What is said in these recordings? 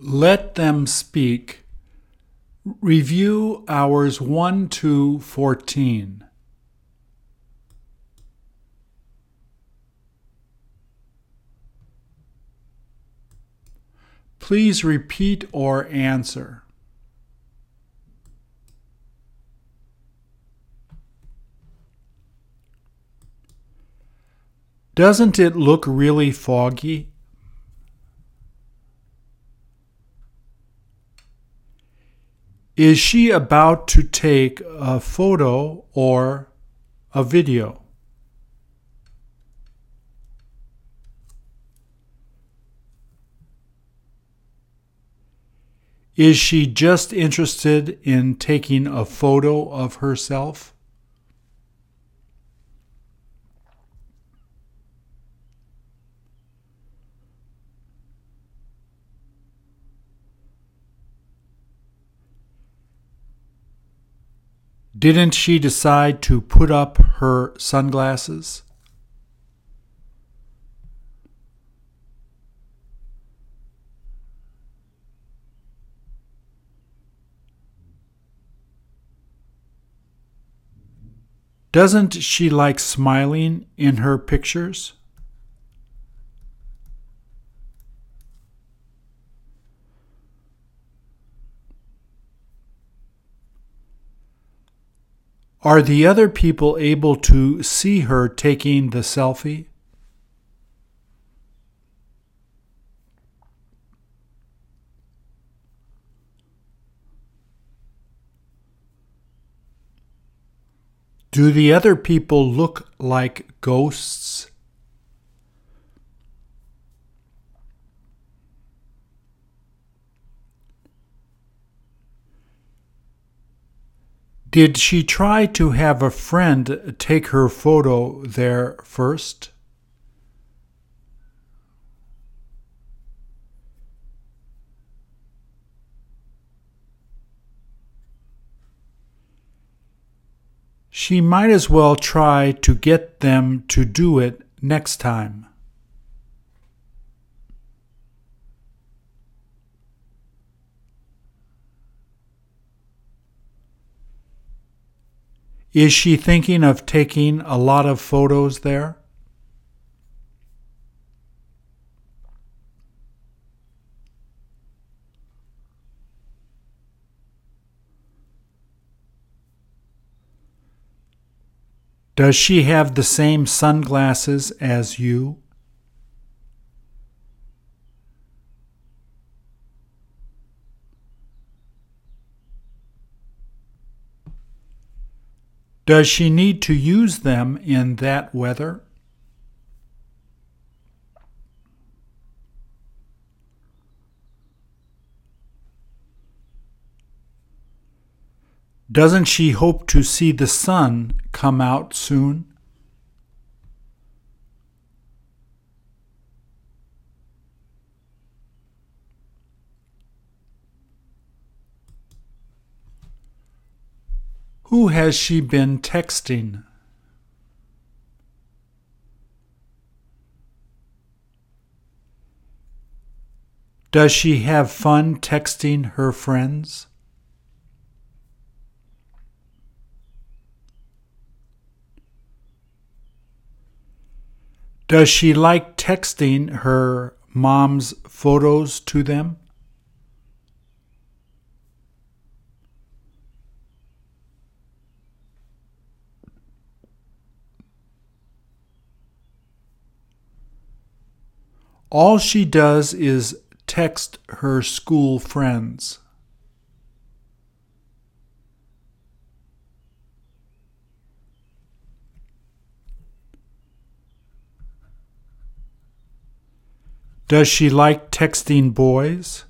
Let them speak. Review hours 1 to 14. Please repeat or answer. Doesn't it look really foggy? Is she about to take a photo or a video? Is she just interested in taking a photo of herself? Didn't she decide to put up her sunglasses? Doesn't she like smiling in her pictures? Are the other people able to see her taking the selfie? Do the other people look like ghosts? Did she try to have a friend take her photo there first? She might as well try to get them to do it next time. Is she thinking of taking a lot of photos there? Does she have the same sunglasses as you? Does she need to use them in that weather? Doesn't she hope to see the sun come out soon? Who has she been texting? Does she have fun texting her friends? Does she like texting her mom's photos to them? All she does is text her school friends. Does she like texting boys?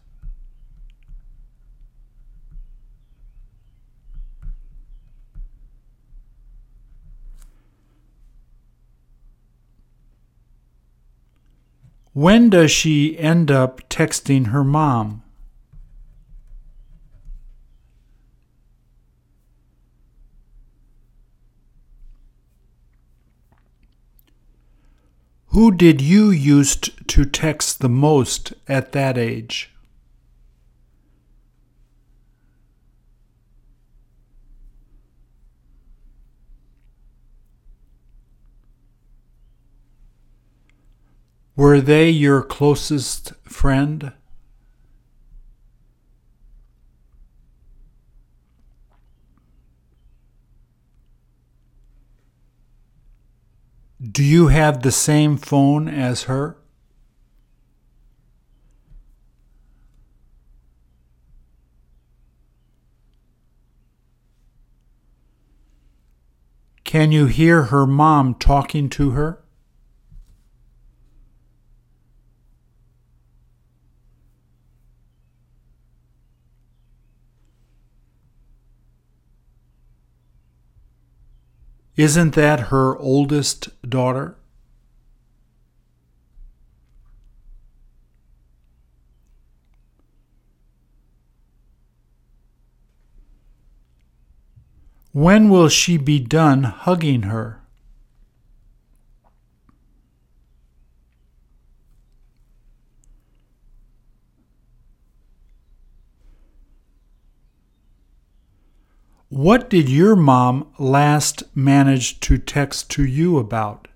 When does she end up texting her mom? Who did you used to text the most at that age? Were they your closest friend? Do you have the same phone as her? Can you hear her mom talking to her? Isn't that her oldest daughter? When will she be done hugging her? What did your mom last manage to text to you about?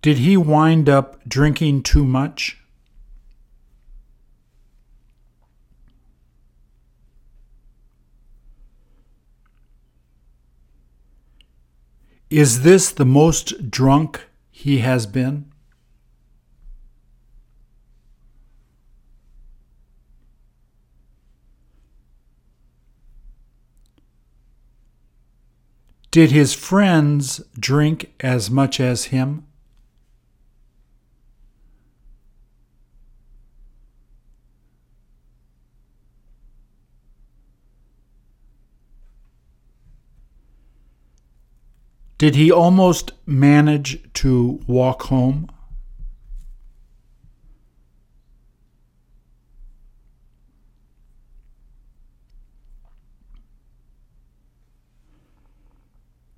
Did he wind up drinking too much? Is this the most drunk he has been? Did his friends drink as much as him? Did he almost manage to walk home?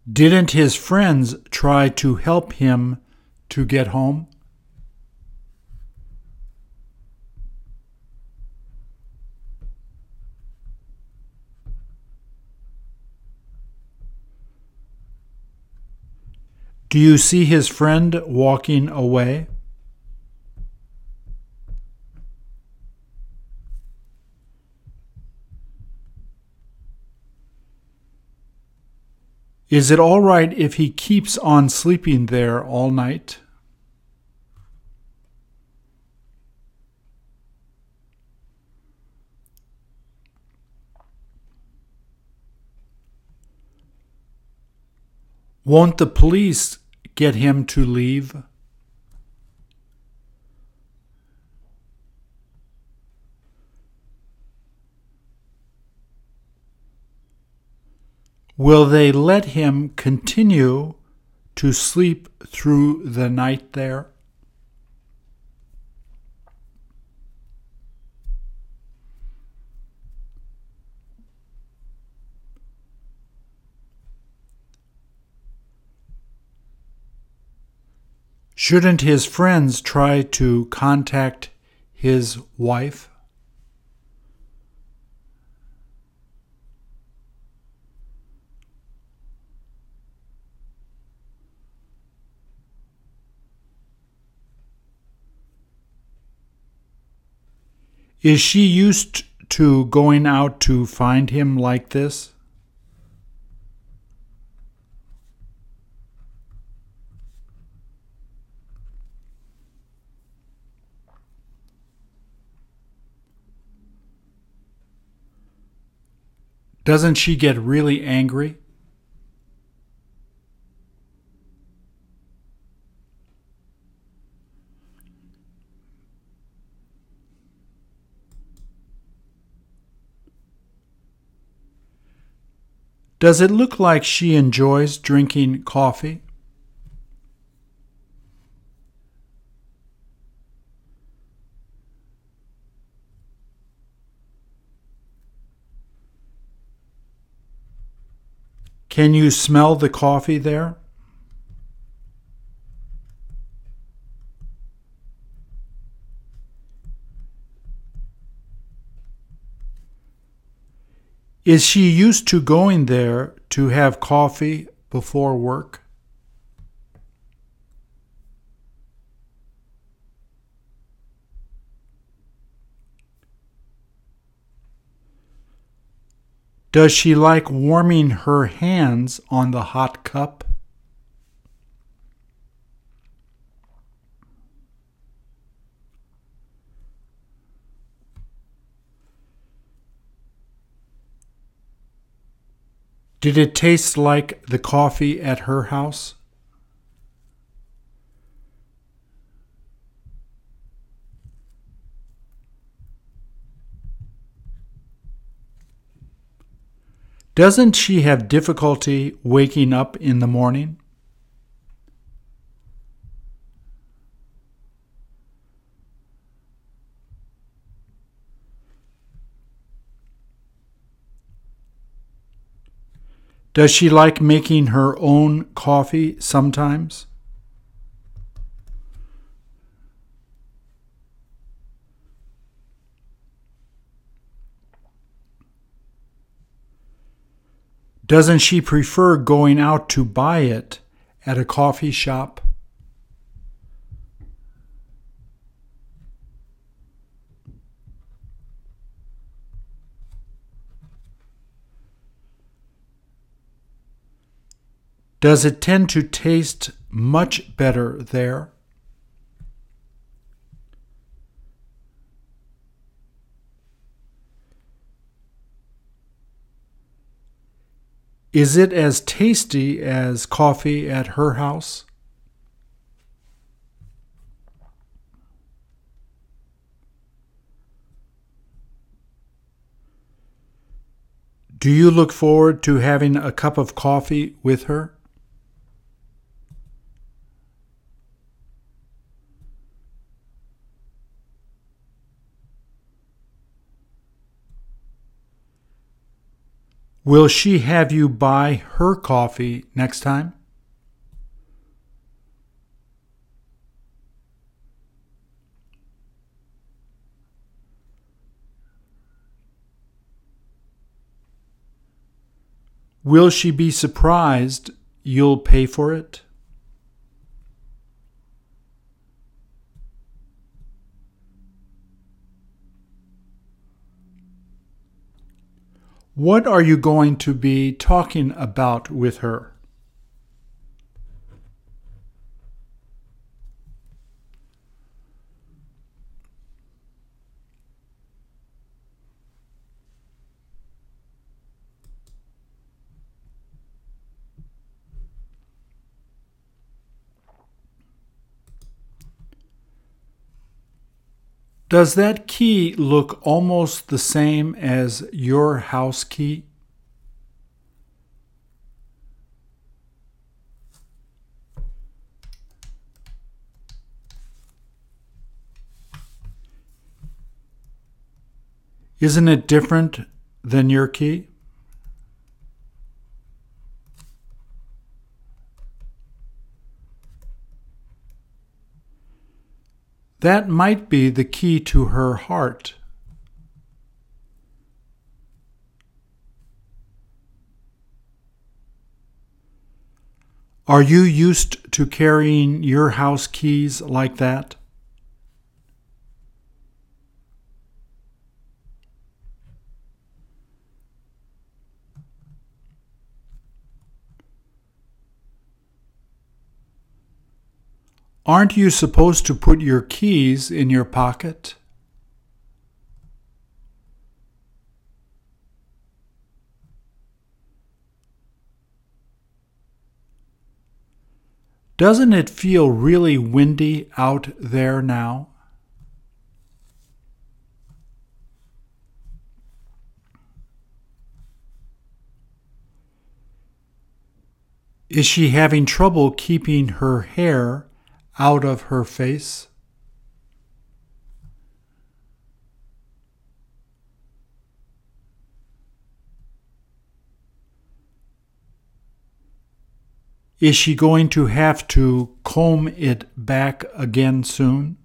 Didn't his friends try to help him to get home? Do you see his friend walking away? Is it all right if he keeps on sleeping there all night? Won't the police get him to leave? Will they let him continue to sleep through the night there? Shouldn't his friends try to contact his wife? Is she used to going out to find him like this? Doesn't she get really angry? Does it look like she enjoys drinking coffee? Can you smell the coffee there? Is she used to going there to have coffee before work? Does she like warming her hands on the hot cup? Did it taste like the coffee at her house? Doesn't she have difficulty waking up in the morning? Does she like making her own coffee sometimes? Doesn't she prefer going out to buy it at a coffee shop? Does it tend to taste much better there? Is it as tasty as coffee at her house? Do you look forward to having a cup of coffee with her? Will she have you buy her coffee next time? Will she be surprised you'll pay for it? What are you going to be talking about with her? Does that key look almost the same as your house key? Isn't it different than your key? That might be the key to her heart. Are you used to carrying your house keys like that? Aren't you supposed to put your keys in your pocket? Doesn't it feel really windy out there now? Is she having trouble keeping her hair out of her face? Is she going to have to comb it back again soon?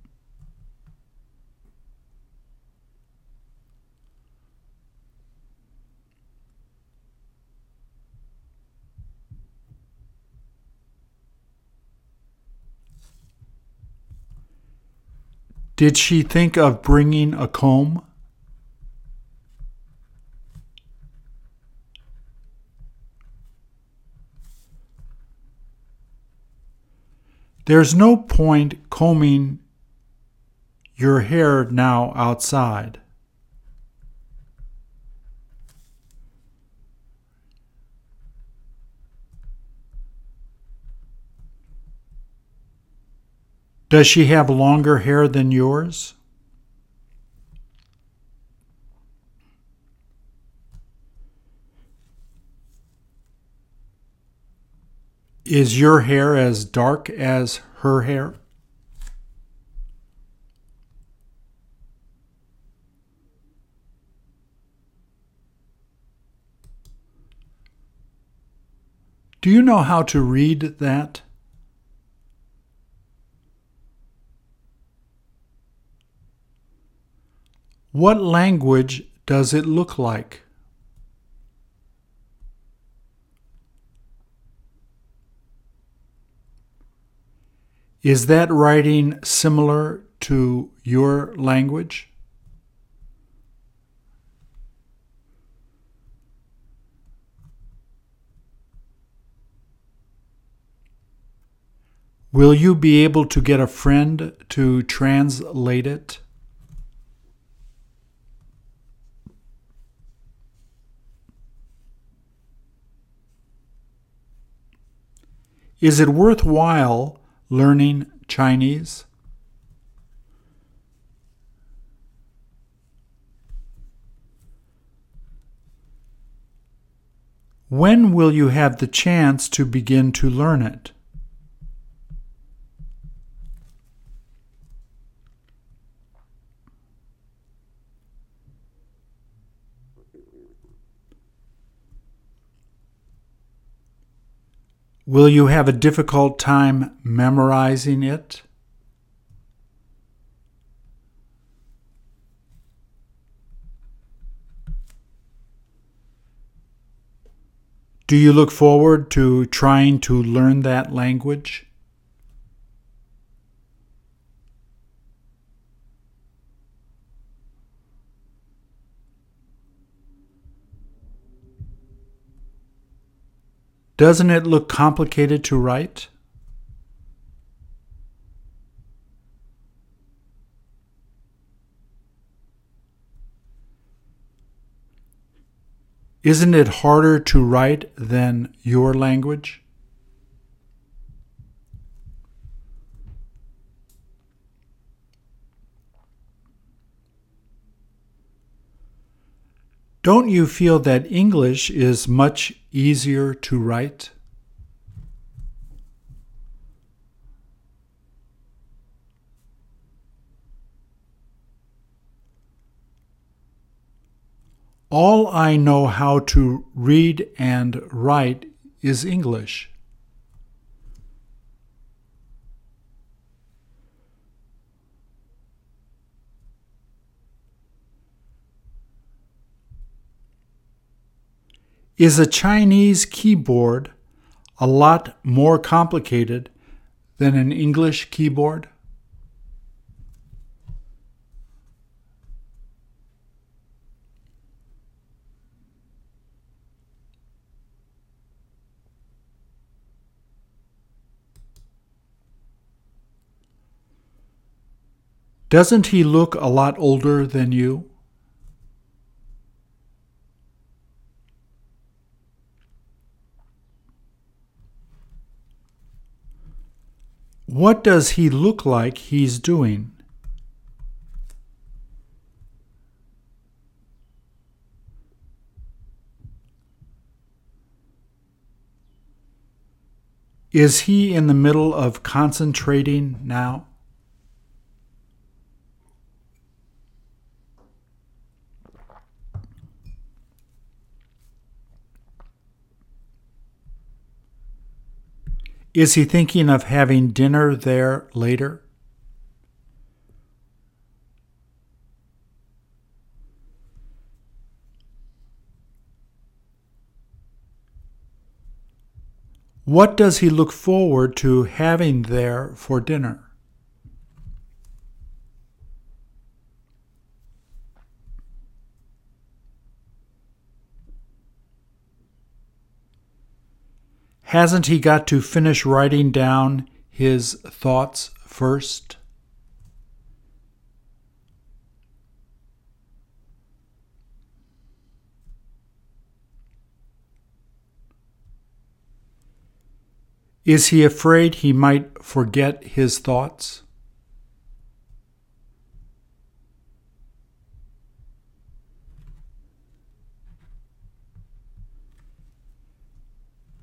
Did she think of bringing a comb? There's no point combing your hair now outside. Does she have longer hair than yours? Is your hair as dark as her hair? Do you know how to read that? What language does it look like? Is that writing similar to your language? Will you be able to get a friend to translate it? Is it worthwhile learning Chinese? When will you have the chance to begin to learn it? Will you have a difficult time memorizing it? Do you look forward to trying to learn that language? Doesn't it look complicated to write? Isn't it harder to write than your language? Don't you feel that English is much easier to write? All I know how to read and write is English. Is a Chinese keyboard a lot more complicated than an English keyboard? Doesn't he look a lot older than you? What does he look like he's doing? Is he in the middle of concentrating now? Is he thinking of having dinner there later? What does he look forward to having there for dinner? Hasn't he got to finish writing down his thoughts first? Is he afraid he might forget his thoughts?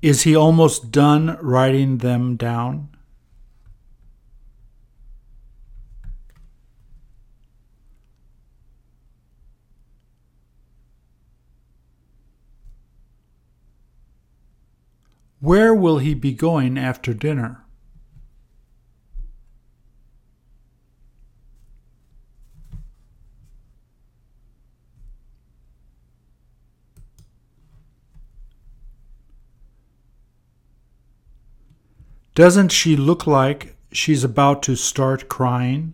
Is he almost done writing them down? Where will he be going after dinner? Doesn't she look like she's about to start crying?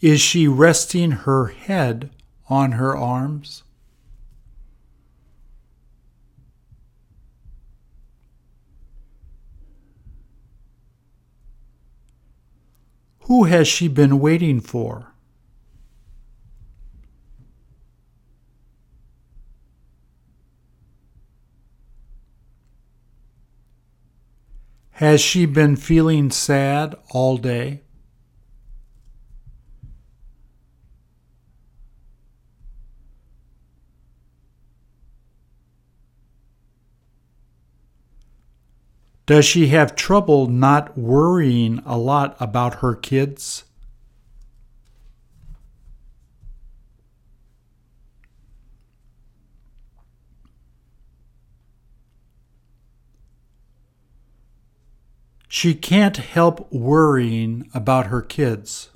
Is she resting her head on her arms? Who has she been waiting for? Has she been feeling sad all day? Does she have trouble not worrying a lot about her kids? She can't help worrying about her kids.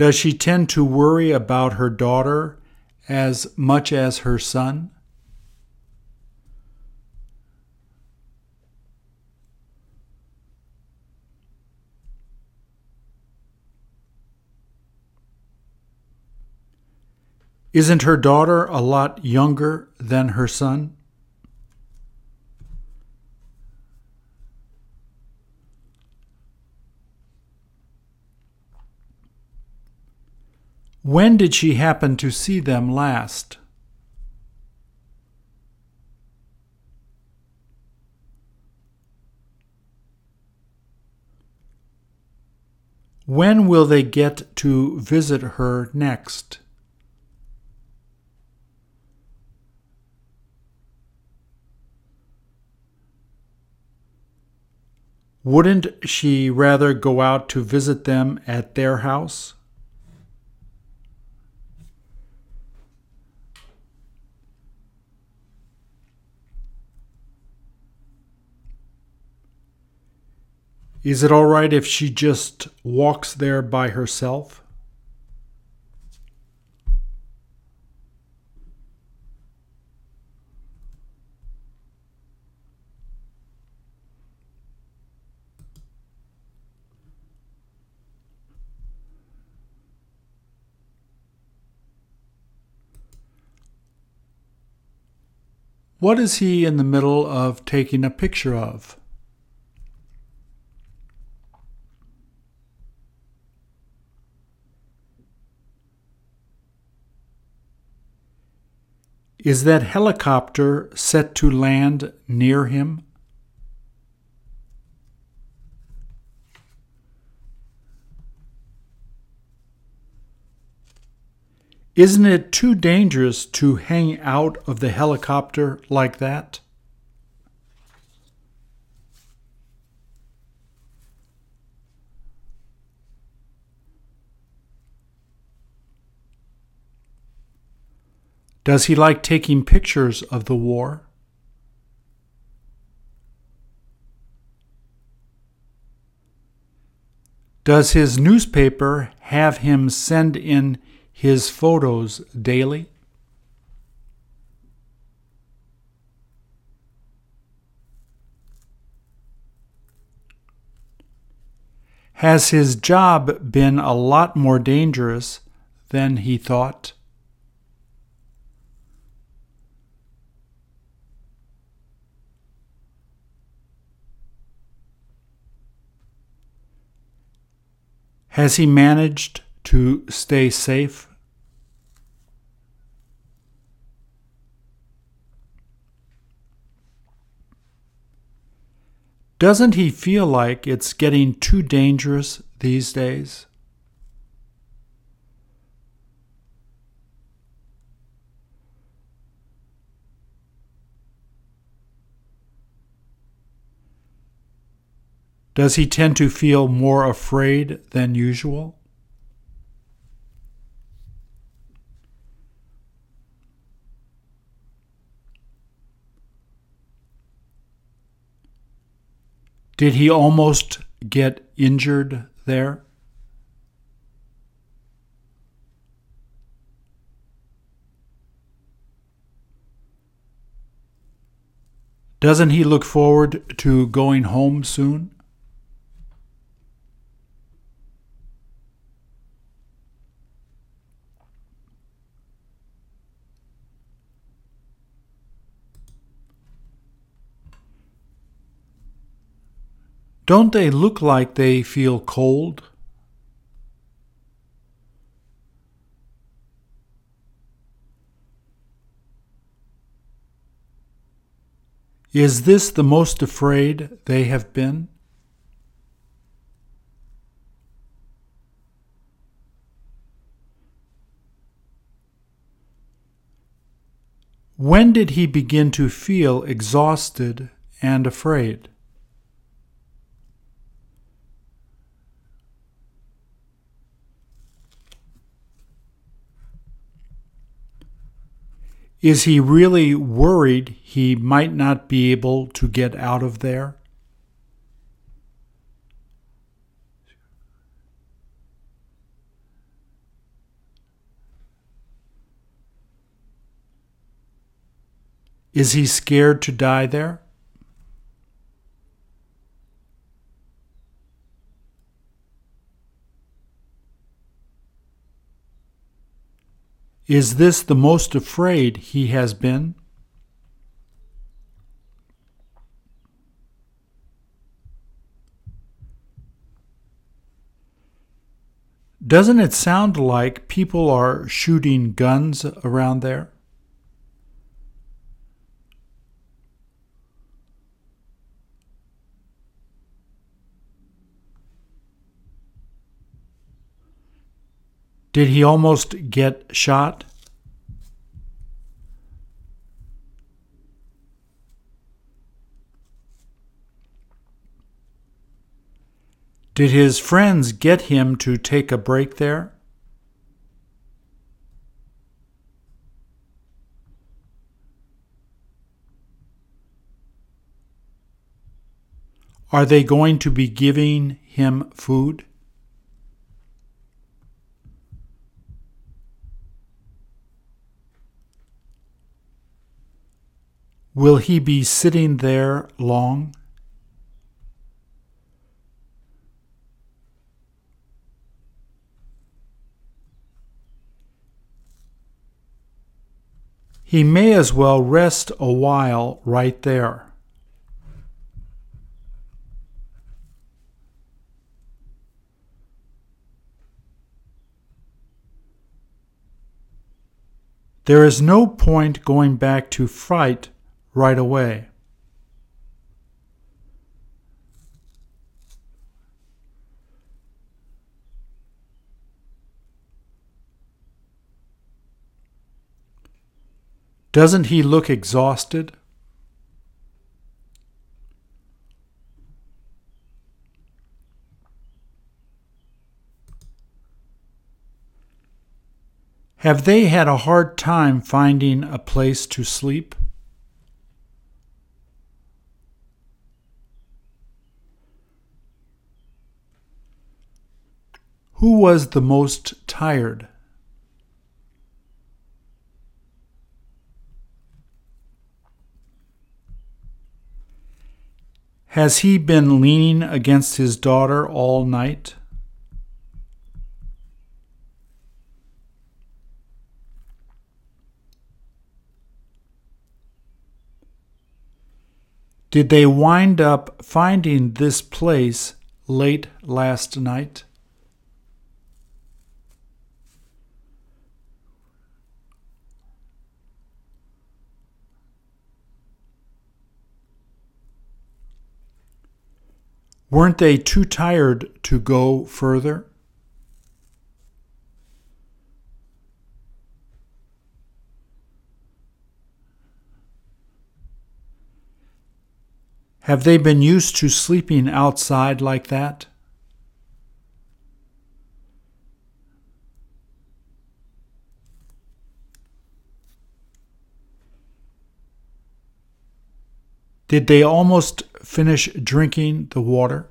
Does she tend to worry about her daughter as much as her son? Isn't her daughter a lot younger than her son? When did she happen to see them last? When will they get to visit her next? Wouldn't she rather go out to visit them at their house? Is it all right if she just walks there by herself? What is he in the middle of taking a picture of? Is that helicopter set to land near him? Isn't it too dangerous to hang out of the helicopter like that? Does he like taking pictures of the war? Does his newspaper have him send in his photos daily? Has his job been a lot more dangerous than he thought? Has he managed to stay safe? Doesn't he feel like it's getting too dangerous these days? Does he tend to feel more afraid than usual? Did he almost get injured there? Doesn't he look forward to going home soon? Don't they look like they feel cold? Is this the most afraid they have been? When did he begin to feel exhausted and afraid? Is he really worried he might not be able to get out of there? Is he scared to die there? Is this the most afraid he has been? Doesn't it sound like people are shooting guns around there? Did he almost get shot? Did his friends get him to take a break there? Are they going to be giving him food? Will he be sitting there long? He may as well rest a while right there. There is no point going back to fight right away. Doesn't he look exhausted? Have they had a hard time finding a place to sleep? Who was the most tired? Has he been leaning against his daughter all night? Did they wind up finding this place late last night? Weren't they too tired to go further? Have they been used to sleeping outside like that? Did they almost finish drinking the water?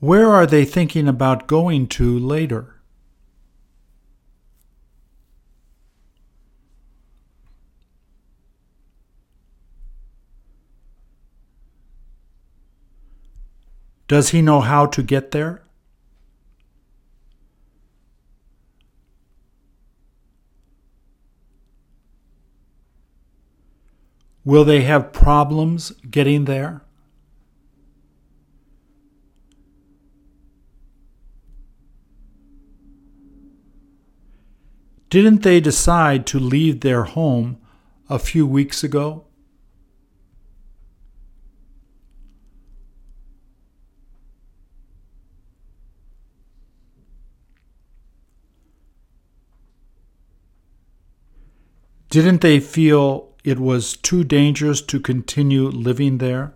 Where are they thinking about going to later? Does he know how to get there? Will they have problems getting there? Didn't they decide to leave their home a few weeks ago? Didn't they feel it was too dangerous to continue living there?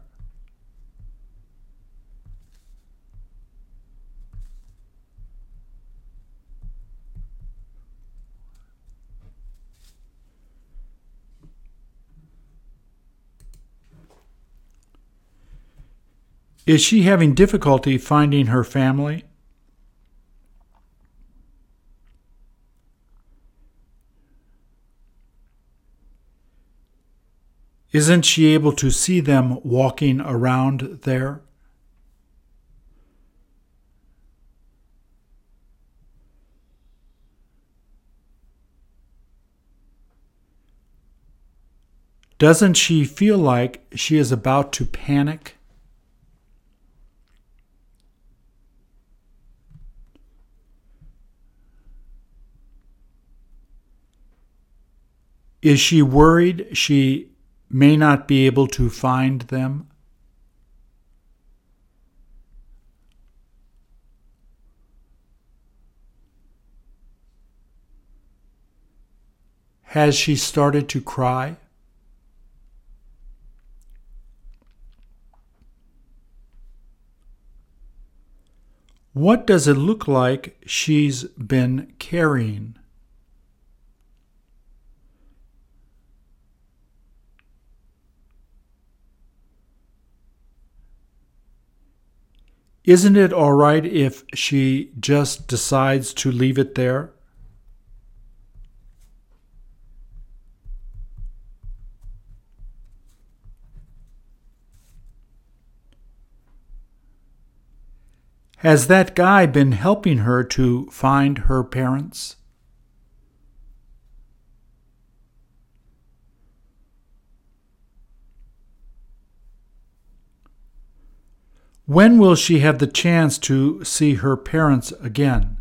Is she having difficulty finding her family? Isn't she able to see them walking around there? Doesn't she feel like she is about to panic? Is she worried she may not be able to find them? Has she started to cry? What does it look like she's been carrying? Isn't it all right if she just decides to leave it there? Has that guy been helping her to find her parents? When will she have the chance to see her parents again?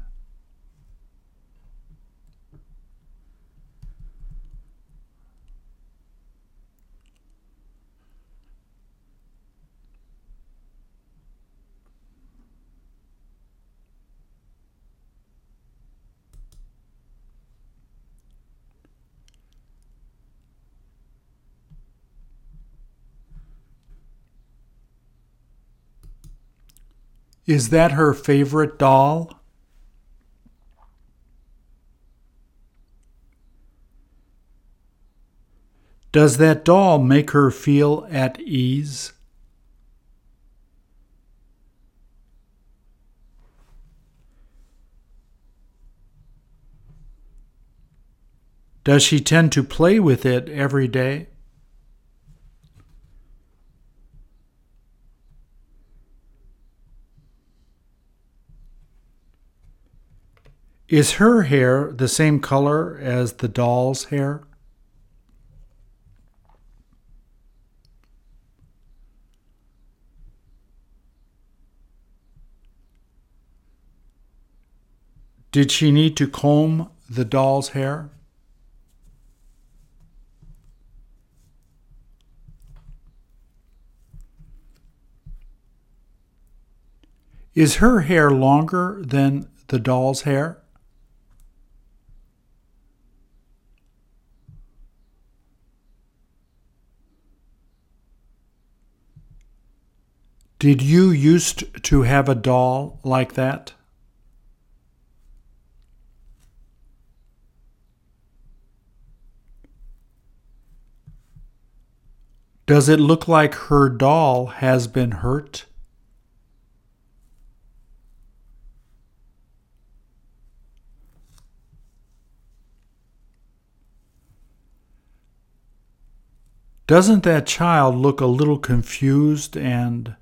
Is that her favorite doll? Does that doll make her feel at ease? Does she tend to play with it every day? Is her hair the same color as the doll's hair? Did she need to comb the doll's hair? Is her hair longer than the doll's hair? Did you used to have a doll like that? Does it look like her doll has been hurt? Doesn't that child look a little confused and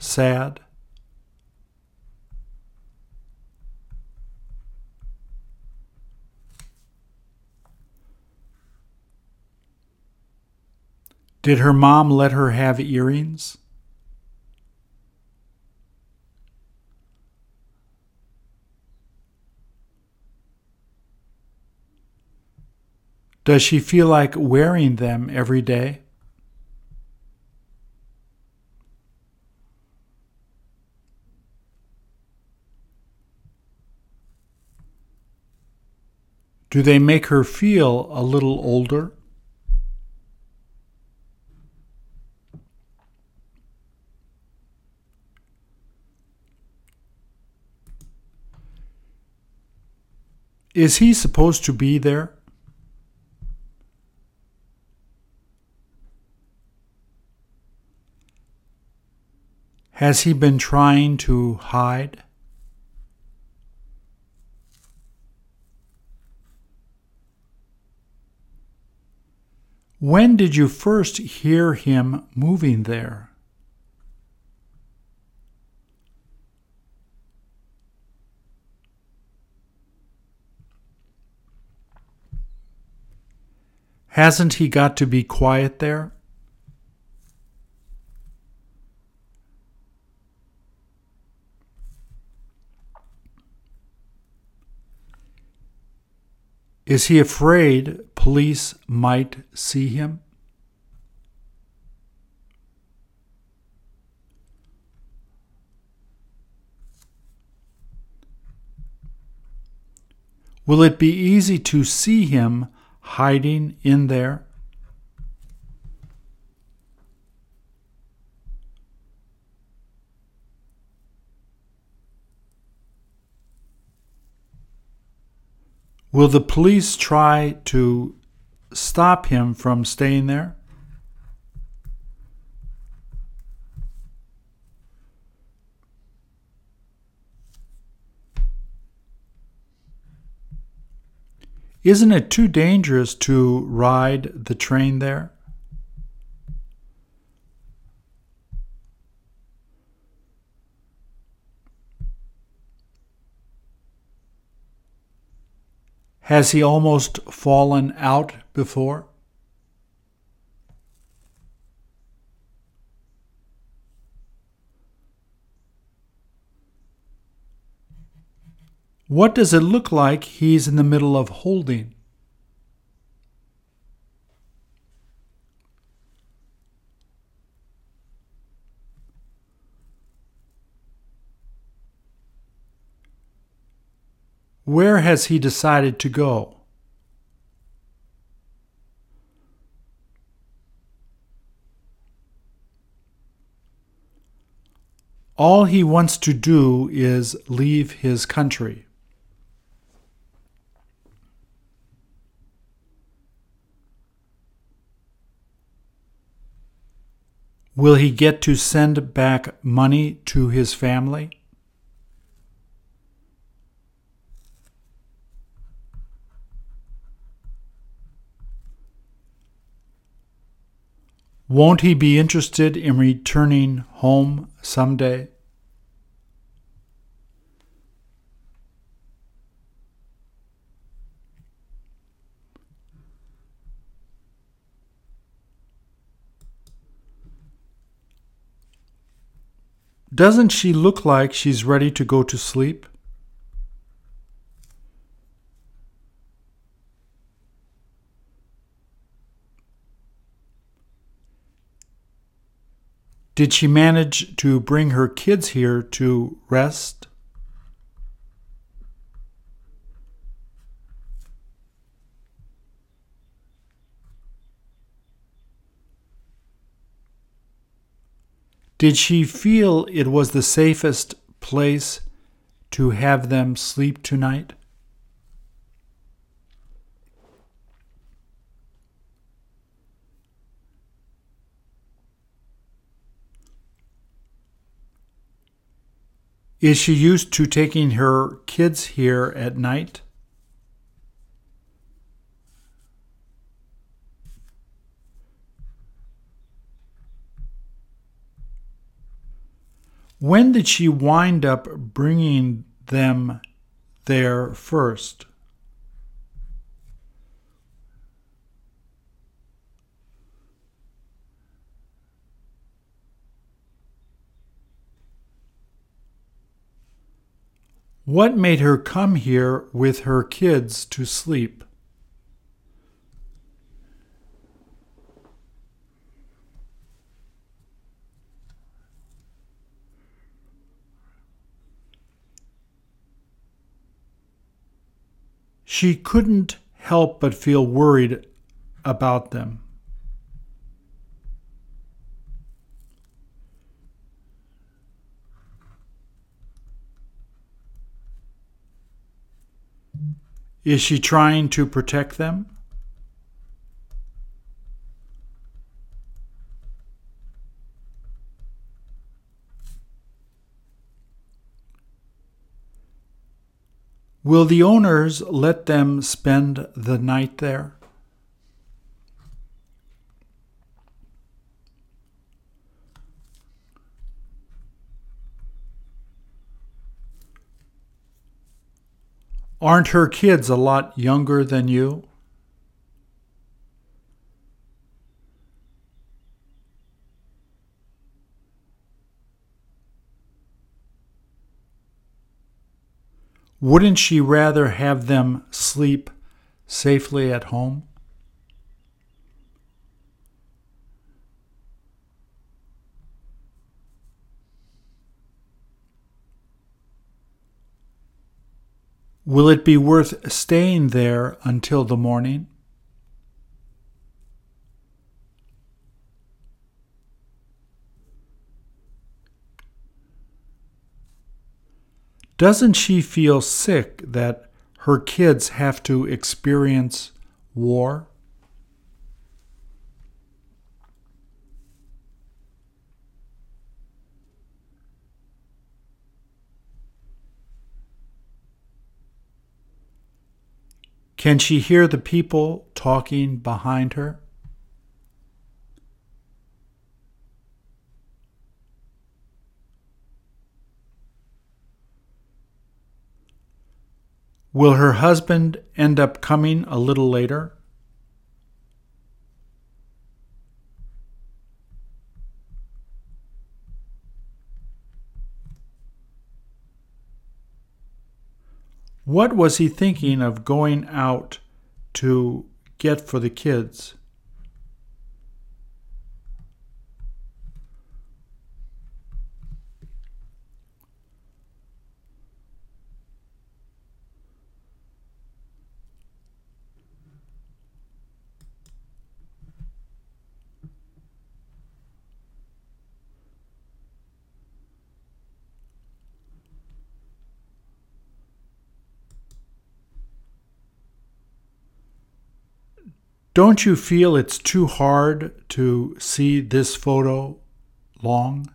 sad? Did her mom let her have earrings? Does she feel like wearing them every day? Do they make her feel a little older? Is he supposed to be there? Has he been trying to hide? When did you first hear him moving there? Hasn't he got to be quiet there? Is he afraid police might see him? Will it be easy to see him hiding in there? Will the police try to stop him from staying there? Isn't it too dangerous to ride the train there? Has he almost fallen out before? What does it look like he's in the middle of holding? Where has he decided to go? All he wants to do is leave his country. Will he get to send back money to his family? Won't he be interested in returning home someday? Doesn't she look like she's ready to go to sleep? Did she manage to bring her kids here to rest? Did she feel it was the safest place to have them sleep tonight? Is she used to taking her kids here at night? When did she wind up bringing them there first? What made her come here with her kids to sleep? She couldn't help but feel worried about them. Is she trying to protect them? Will the owners let them spend the night there? Aren't her kids a lot younger than you? Wouldn't she rather have them sleep safely at home? Will it be worth staying there until the morning? Doesn't she feel sick that her kids have to experience war? Can she hear the people talking behind her? Will her husband end up coming a little later? What was he thinking of going out to get for the kids? Don't you feel it's too hard to see this photo long?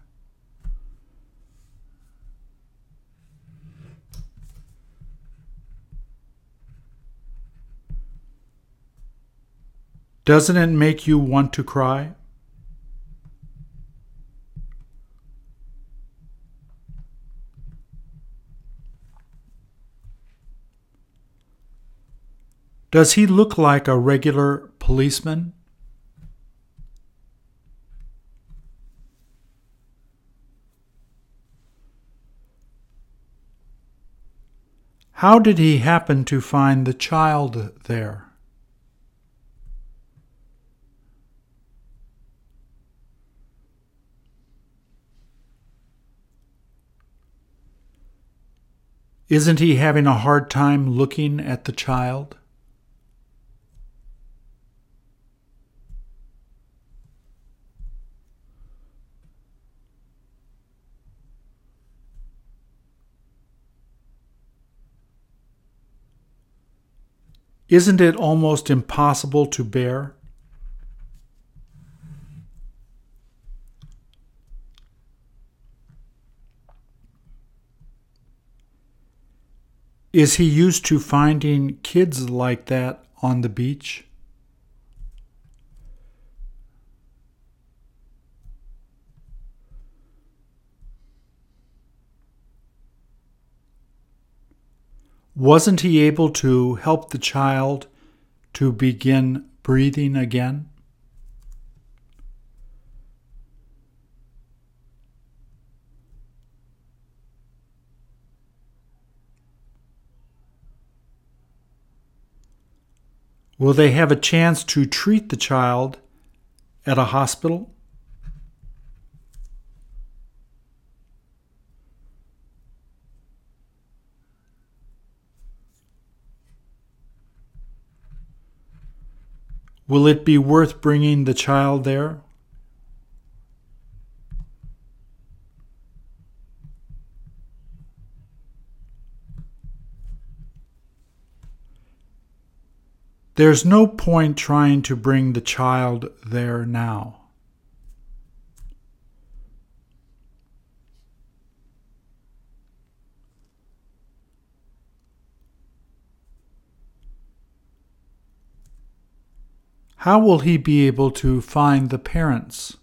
Doesn't it make you want to cry? Does he look like a regular policeman? How did he happen to find the child there? Isn't he having a hard time looking at the child? Isn't it almost impossible to bear? Is he used to finding kids like that on the beach? Wasn't he able to help the child to begin breathing again? Will they have a chance to treat the child at a hospital? Will it be worth bringing the child there? There's no point trying to bring the child there now. How will he be able to find the parents?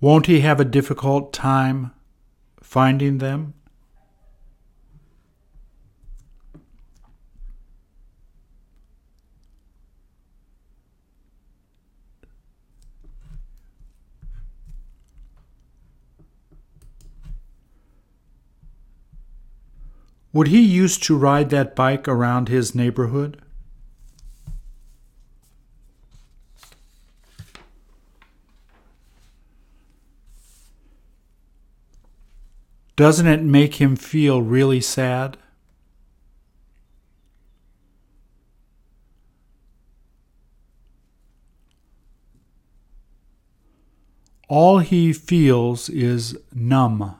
Won't he have a difficult time finding them? Would he used to ride that bike around his neighborhood? Doesn't it make him feel really sad? All he feels is numb.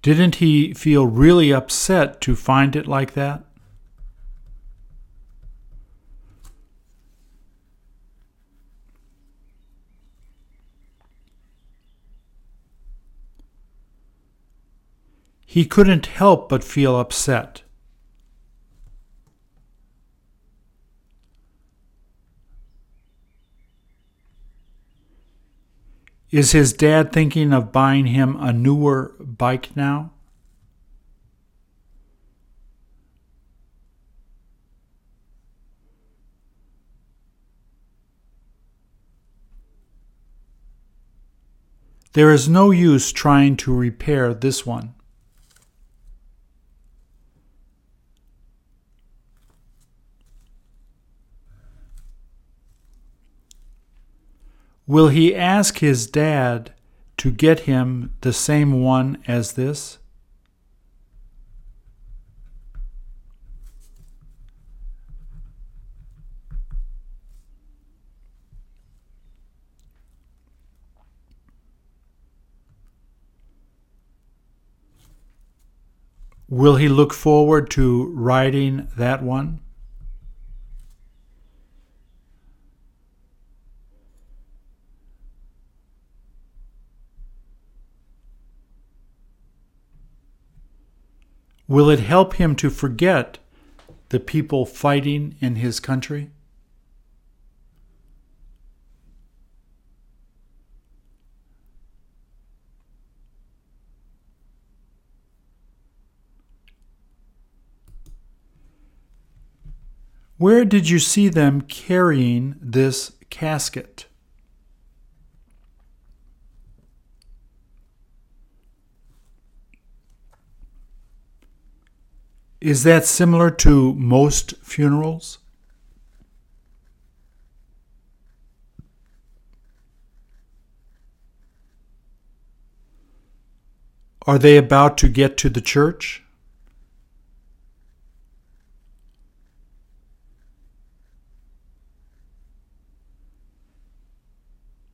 Didn't he feel really upset to find it like that? He couldn't help but feel upset. Is his dad thinking of buying him a newer bike now? There is no use trying to repair this one. Will he ask his dad to get him the same one as this? Will he look forward to riding that one? Will it help him to forget the people fighting in his country? Where did you see them carrying this casket? Is that similar to most funerals? Are they about to get to the church?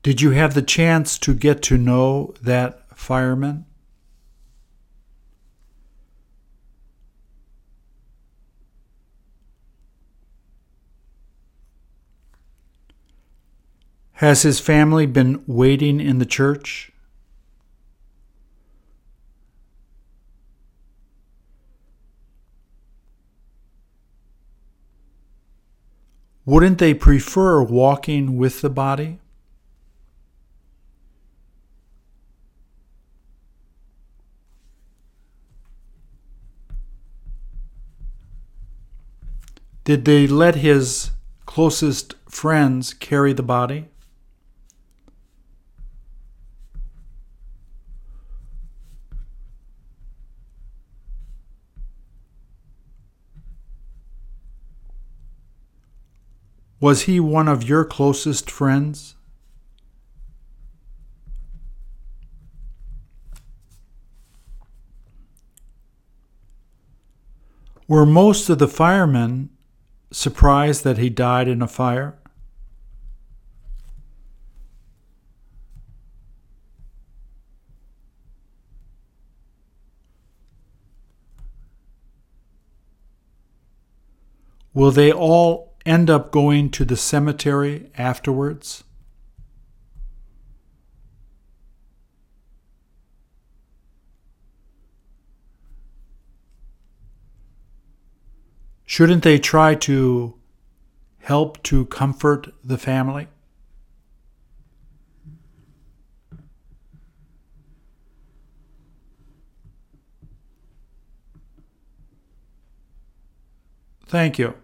Did you have the chance to get to know that fireman? Has his family been waiting in the church? Wouldn't they prefer walking with the body? Did they let his closest friends carry the body? Was he one of your closest friends? Were most of the firemen surprised that he died in a fire? Will they all end up going to the cemetery afterwards? Shouldn't they try to help to comfort the family? Thank you.